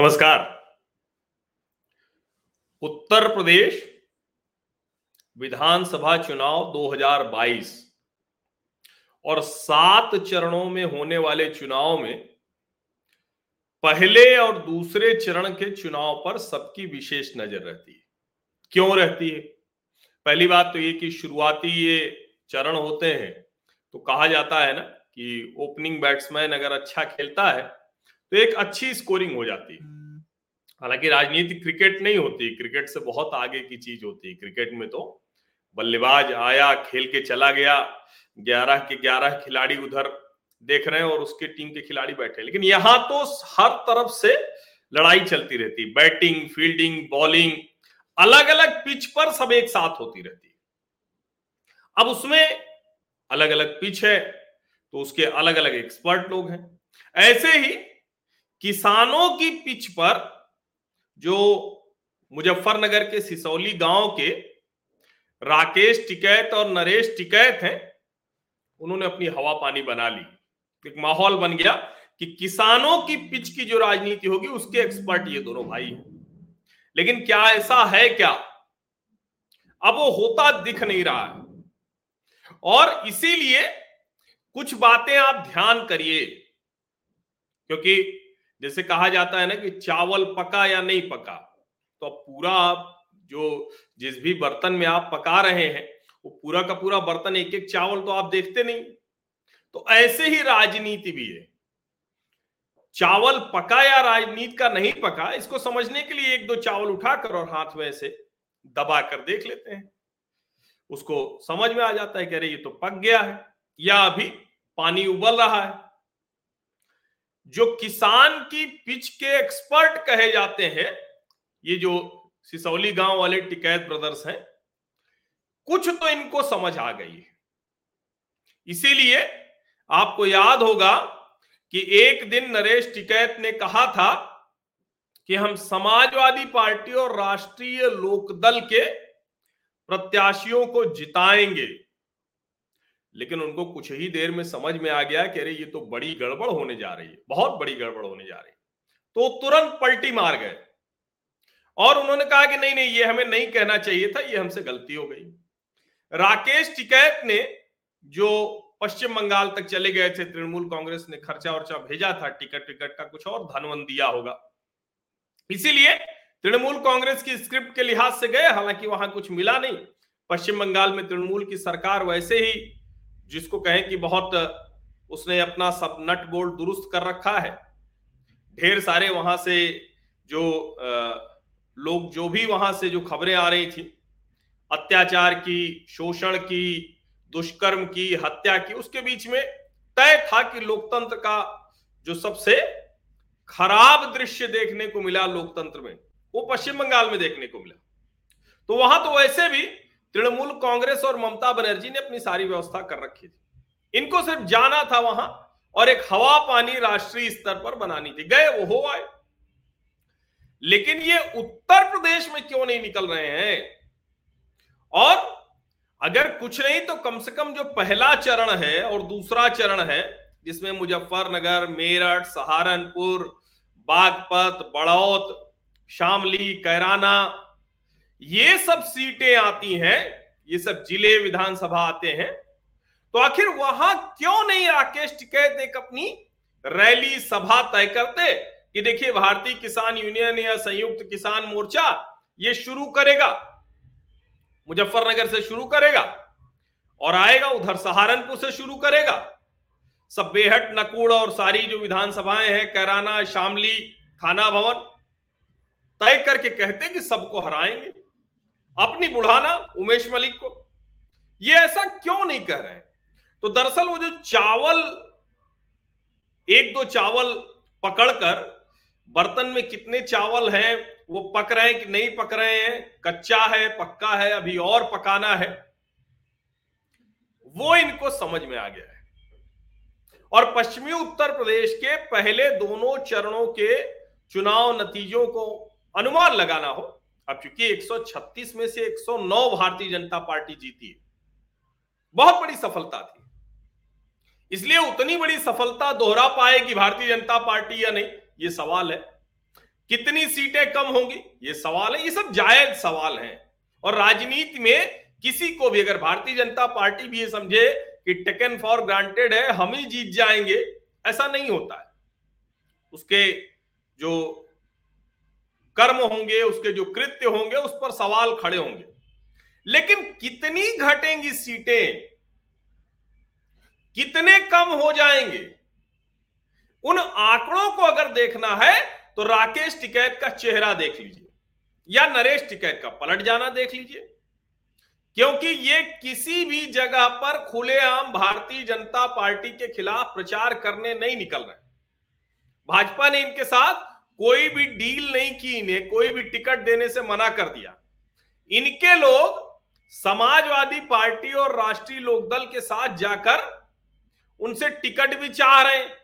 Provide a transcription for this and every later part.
नमस्कार। उत्तर प्रदेश विधानसभा चुनाव 2022 और सात चरणों में होने वाले चुनाव में पहले और दूसरे चरण के चुनाव पर सबकी विशेष नज़र रहती है। क्यों रहती है? पहली बात तो ये कि शुरुआती ये चरण होते हैं तो कहा जाता है ना कि ओपनिंग बैट्समैन अगर अच्छा खेलता है तो एक अच्छी स्कोरिंग हो जाती है। हालाँकि राजनीति क्रिकेट नहीं होती, क्रिकेट से बहुत आगे की चीज़ होती है। क्रिकेट में तो बल्लेबाज आया, खेल के चला गया, ग्यारह के ग्यारह खिलाड़ी उधर देख रहे हैं और उसके टीम के खिलाड़ी बैठे लेकिन यहाँ तो हर तरफ़ से लड़ाई चलती रहती बैटिंग, फील्डिंग, बॉलिंग अलग अलग पिच पर सब एक साथ होती रहती अब उसमें अलग अलग पिच है तो उसके अलग अलग एक्सपर्ट लोग हैं। ऐसे ही किसानों की पिच पर जो मुजफ्फरनगर के सिसौली गाँव के राकेश टिकैत और नरेश टिकैत हैं, उन्होंने अपनी हवा पानी बना ली। एक माहौल बन गया कि किसानों की पिच की जो राजनीति होगी, उसके एक्सपर्ट ये दोनों भाई हैं। लेकिन क्या ऐसा है क्या? अब वो होता दिख नहीं रहा है। और इसीलिए कुछ बातें आप ध्यान करिए, क्योंकि जैसे कहा जाता है ना कि चावल पका या नहीं पका तो अब पूरा आप जो जिस भी बर्तन में आप पका रहे हैं, वो पूरा का पूरा बर्तन एक एक चावल तो आप देखते नहीं। तो ऐसे ही राजनीति भी है। चावल पका या राजनीति का नहीं पका, इसको समझने के लिए एक दो चावल उठाकर और हाथ में ऐसे दबा कर देख लेते हैं। उसको समझ में आ जाता है कि अरे ये तो पक गया है, या अभी पानी उबल रहा है। जो किसान की पिच के एक्सपर्ट कहे जाते हैं, ये जो सिसौली गाँव वाले टिकैत ब्रदर्स हैं, कुछ तो इनको समझ आ गई है। इसीलिए आपको याद होगा कि एक दिन नरेश टिकैत ने कहा था कि हम समाजवादी पार्टी और राष्ट्रीय लोकदल के प्रत्याशियों को जिताएँगे। लेकिन उनको कुछ ही देर में समझ में आ गया कि अरे, ये तो बड़ी गड़बड़ होने जा रही है, बहुत बड़ी गड़बड़ होने जा रही है। तो तुरंत पलटी मार गए। और उन्होंने कहा कि नहीं नहीं, ये हमें नहीं कहना चाहिए था, ये हमसे गलती हो गई। राकेश टिकैत ने जो पश्चिम बंगाल तक चले गए थे, तृणमूल कांग्रेस ने खर्चा वर्चा भेजा था, टिकट टिकट का कुछ और धनवन दिया होगा। इसीलिए तृणमूल कांग्रेस की स्क्रिप्ट के लिहाज से गए, हालाँकि वहाँ कुछ मिला नहीं। पश्चिम बंगाल में तृणमूल की सरकार वैसे ही जिसको कहें कि बहुत, उसने अपना सब नट बोल्ट दुरुस्त कर रखा है। ढेर सारे वहाँ से जो लोग जो भी वहाँ से जो खबरें आ रही थी, अत्याचार की, शोषण की, दुष्कर्म की, हत्या की, उसके बीच में तय था कि लोकतंत्र का जो सबसे खराब दृश्य देखने को मिला लोकतंत्र में, वो पश्चिम बंगाल में देखने को मिला। तो वहाँ तो वैसे भी तृणमूल कांग्रेस और ममता बनर्जी ने अपनी सारी व्यवस्था कर रखी थी। इनको सिर्फ़ जाना था वहाँ और एक हवा पानी राष्ट्रीय स्तर पर बनानी थी। गए वो, हो आए। लेकिन ये उत्तर प्रदेश में क्यों नहीं निकल रहे हैं? और अगर कुछ नहीं तो कम से कम जो पहला चरण है और दूसरा चरण है, जिसमें मुजफ्फरनगर, मेरठ, सहारनपुर, बागपत, बड़ौत, शामली, कैराना ये सब सीटें आती हैं, ये सब ज़िले विधानसभा आते हैं तो आखिर वहाँ क्यों नहीं राकेश टिकैत एक अपनी रैली सभा तय करते कि देखिए भारतीय किसान यूनियन या संयुक्त किसान मोर्चा ये शुरू करेगा, मुजफ्फरनगर से शुरू करेगा और आएगा उधर सहारनपुर से शुरू करेगा। सब बेहट नकुड़ और सारी जो विधानसभाएँ हैं, कैराना, शामली थाना भवन, तय करके कहते कि सबको हराएँगे। अपनी बुढ़ाना उमेश मलिक को। ये ऐसा क्यों नहीं कह रहे हैं? तो दरअसल वो जो चावल, एक दो चावल पकड़कर बर्तन में कितने चावल हैं, वो पक रहे हैं कि नहीं पक रहे हैं, कच्चा है, पक्का है, अभी और पकाना है, वो इनको समझ में आ गया है। और पश्चिमी उत्तर प्रदेश के पहले दोनों चरणों के चुनाव नतीजों को अनुमान लगाना हो अब चूँकि 136 में से 109 भारतीय जनता पार्टी जीती है, बहुत बड़ी सफलता थी। इसलिए उतनी बड़ी सफलता दोहरा पाएगी भारतीय जनता पार्टी या नहीं, ये सवाल है। कितनी सीटें कम होंगी, ये सवाल है। ये सब जायज़ सवाल है। और राजनीति में किसी को भी, अगर भारतीय जनता पार्टी भी ये समझे कि टेकन फॉर ग्रांटेड है, हम ही जीत जाएँगे, ऐसा नहीं होता है। उसके जो कर्म होंगे, उसके जो कृत्य होंगे, उस पर सवाल खड़े होंगे। लेकिन कितनी घटेंगी सीटें, कितने कम हो जाएँगे, उन आंकड़ों को अगर देखना है तो राकेश टिकैत का चेहरा देख लीजिए, या नरेश टिकैत का पलट जाना देख लीजिए। क्योंकि ये किसी भी जगह पर खुलेआम भारतीय जनता पार्टी के खिलाफ प्रचार करने नहीं निकल रहे। भाजपा ने इनके साथ कोई भी डील नहीं की इन्हें, कोई भी टिकट देने से मना कर दिया। इनके लोग समाजवादी पार्टी और राष्ट्रीय लोकदल के साथ जाकर उनसे टिकट भी चाह रहे हैं,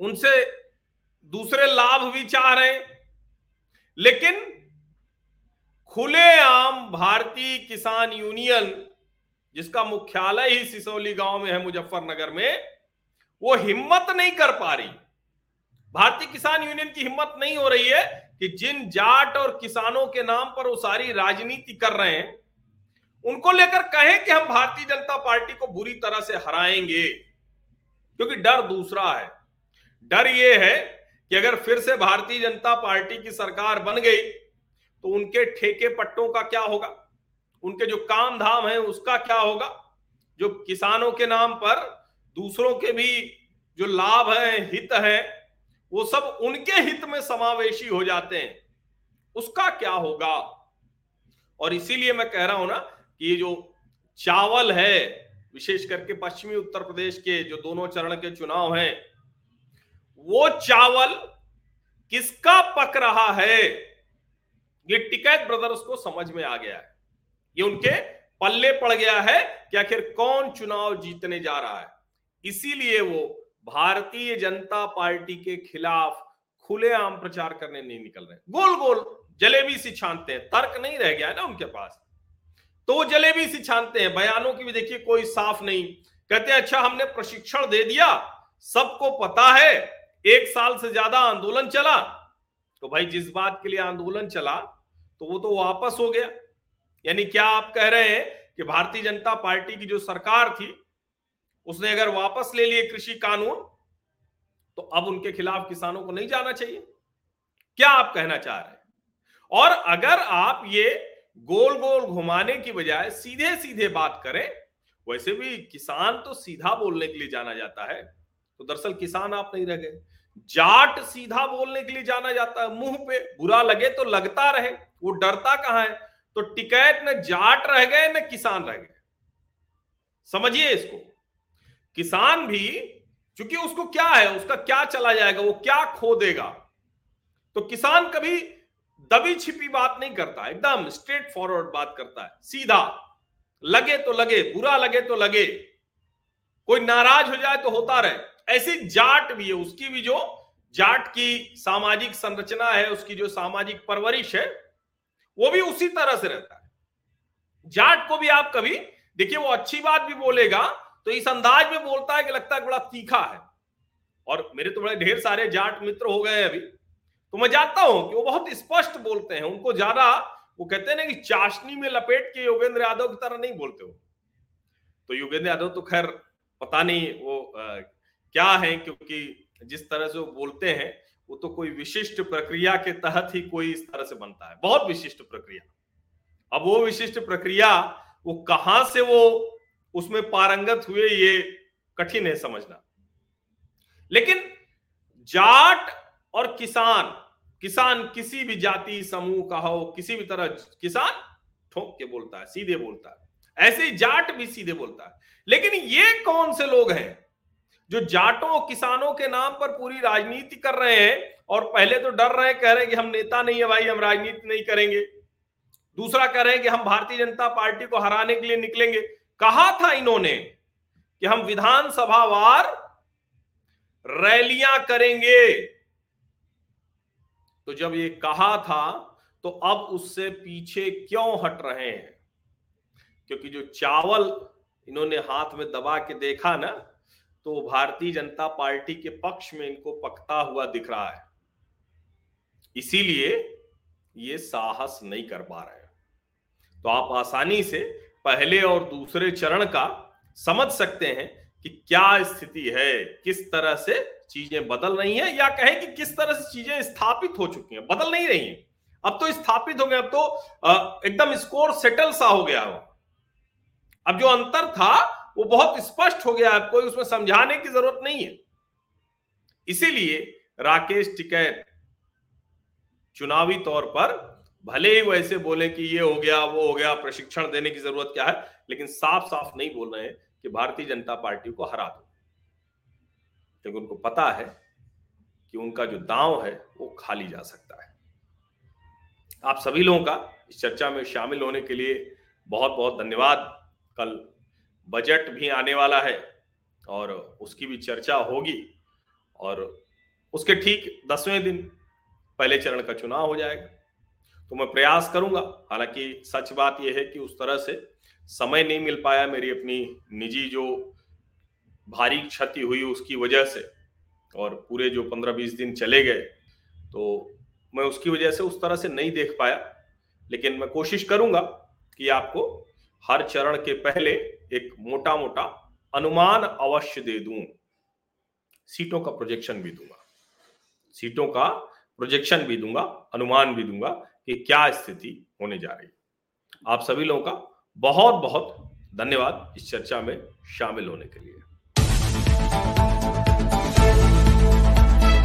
उनसे दूसरे लाभ भी चाह रहे हैं। लेकिन खुलेआम भारतीय किसान यूनियन, जिसका मुख्यालय ही सिसोली गाँव में है मुजफ्फरनगर में, वो हिम्मत नहीं कर पा रही। भारतीय किसान यूनियन की हिम्मत नहीं हो रही है कि जिन जाट और किसानों के नाम पर वो सारी राजनीति कर रहे हैं, उनको लेकर कहें कि हम भारतीय जनता पार्टी को बुरी तरह से हराएँगे। क्योंकि डर दूसरा है। डर ये है कि अगर फिर से भारतीय जनता पार्टी की सरकार बन गई तो उनके ठेके पट्टों का क्या होगा? उनके जो काम धाम है, उसका क्या होगा? जो किसानों के नाम पर दूसरों के भी जो लाभ है, हित है वो सब उनके हित में समावेशी हो जाते हैं। उसका क्या होगा? और इसीलिए मैं कह रहा हूँ ना कि ये जो चावल है, विशेष करके पश्चिमी उत्तर प्रदेश के जो दोनों चरण के चुनाव हैं, वो चावल किसका पक रहा है? ये टिकैत ब्रदर्स को समझ में आ गया है। ये उनके पल्ले पड़ गया है कि आखिर कौन चुनाव जीतने जा रहा है। इसीलिए वो भारतीय जनता पार्टी के खिलाफ खुलेआम प्रचार करने नहीं निकल रहे। गोल गोल जलेबी सी छानते हैं। तर्क नहीं रह गया है ना उनके पास। तो वो जलेबी सी छानते हैं। बयानों की भी देखिए, कोई साफ़ नहीं। कहते हैं अच्छा हमने प्रशिक्षण दे दिया। सबको पता है, एक साल से ज़्यादा आंदोलन चला। तो भाई, जिस बात के लिए आंदोलन चला तो वो तो वापस हो गया। यानी क्या आप कह रहे हैं कि भारतीय जनता पार्टी की जो सरकार थी उसने अगर वापस ले लिए कृषि कानून तो अब उनके खिलाफ किसानों को नहीं जाना चाहिए। क्या आप कहना चाह रहे हैं? और अगर आप ये गोल गोल घुमाने की बजाय सीधे सीधे बात करें, वैसे भी किसान तो सीधा बोलने के लिए जाना जाता है। तो दरअसल किसान आप नहीं रह गए। जाट सीधा बोलने के लिए जाना जाता है मुँह पे। बुरा लगे तो लगता रहे। वो डरता कहाँ है? तो टिकैत न जाट रह गए, न किसान रह गए। समझिए इसको। किसान भी क्योंकि उसको क्या है, उसका क्या चला जाएगा, वो क्या खो देगा? तो किसान कभी दबी छिपी बात नहीं करता, एकदम स्ट्रेट फॉरवर्ड बात करता है, सीधा। लगे तो लगे, बुरा लगे तो लगे। कोई नाराज़ हो जाए तो होता रहे। ऐसी जाट भी है, उसकी भी जो जाट की सामाजिक संरचना है, उसकी जो सामाजिक परवरिश है, वो भी उसी तरह से रहता है। जाट को भी आप कभी, देखिए वो अच्छी बात भी बोलेगा तो इस अंदाज में बोलता है कि लगता है बड़ा तीखा है। और मेरे तो बड़े ढेर सारे जाट मित्र हो गए अभी। तो मैं जानता हूँ कि वो बहुत स्पष्ट बोलते हैं। उनको ज़्यादा वो कहते हैं ना कि चाशनी में लपेट के योगेंद्र यादव की तरह नहीं बोलते हो तो योगेंद्र यादव तो खैर पता नहीं वो आ, क्या है क्योंकि जिस तरह से वो बोलते हैं वो तो कोई विशिष्ट प्रक्रिया के तहत ही कोई इस तरह से बनता है। बहुत विशिष्ट प्रक्रिया। अब वो विशिष्ट प्रक्रिया वो कहाँ से वो उसमें पारंगत हुए ये कठिन है समझना। लेकिन जाट और किसान किसान किसी भी जाति, समूह का हो, किसी भी तरह, किसान ठोक के बोलता है, सीधे बोलता है। ऐसे ही जाट भी सीधे बोलता है। लेकिन ये कौन से लोग हैं जो जाटों, किसानों के नाम पर पूरी राजनीति कर रहे हैं और पहले तो डर रहे कह रहे हैं कि हम नेता नहीं है भाई, हम राजनीति नहीं करेंगे। दूसरा कह रहे हैं कि हम भारतीय जनता पार्टी को हराने के लिए निकलेंगे। कहा था इन्होंने कि हम विधानसभा वार रैलियाँ करेंगे। तो जब ये कहा था तो अब उससे पीछे क्यों हट रहे हैं? क्योंकि जो चावल इन्होंने हाथ में दबा के देखा ना तो भारतीय जनता पार्टी के पक्ष में इनको पकता हुआ दिख रहा है। इसीलिए ये साहस नहीं कर पा रहे तो आप आसानी से पहले और दूसरे चरण का समझ सकते हैं कि क्या स्थिति है, किस तरह से चीज़ें बदल रही हैं या कहें कि किस तरह से चीज़ें स्थापित हो चुकी हैं, बदल नहीं रही हैं। अब तो स्थापित हो गया, अब तो एकदम स्कोर सेटल सा हो गया हो अब जो अंतर था, वो बहुत स्पष्ट हो गया कोई उसमें समझाने की ज़रूरत नहीं है। इसीलिए राकेश टिकैत चुनावी तौर पर भले ही वैसे बोले कि ये हो गया, वो हो गया, प्रशिक्षण देने की ज़रूरत क्या है, लेकिन साफ़ साफ़ नहीं बोल रहे हैं कि भारतीय जनता पार्टी को हरा दो। क्योंकि उनको पता है कि उनका जो दांव है, वो खाली जा सकता है। आप सभी लोगों का इस चर्चा में शामिल होने के लिए बहुत बहुत धन्यवाद। कल बजट भी आने वाला है और उसकी भी चर्चा होगी और उसके ठीक दसवें दिन पहले चरण का चुनाव हो जाएगा। तो मैं प्रयास करूँगा। हालाँकि सच बात यह है कि उस तरह से समय नहीं मिल पाया मेरी अपनी निजी जो भारी क्षति हुई उसकी वजह से और पूरे जो पंद्रह बीस दिन चले गए तो मैं उसकी वजह से उस तरह से नहीं देख पाया। लेकिन मैं कोशिश करूँगा कि आपको हर चरण के पहले एक मोटा मोटा अनुमान अवश्य दे दूँ। सीटों का प्रोजेक्शन भी दूँगा। सीटों का प्रोजेक्शन भी दूँगा, अनुमान भी दूँगा कि क्या स्थिति होने जा रही आप सभी लोगों का बहुत बहुत धन्यवाद इस चर्चा में शामिल होने के लिए।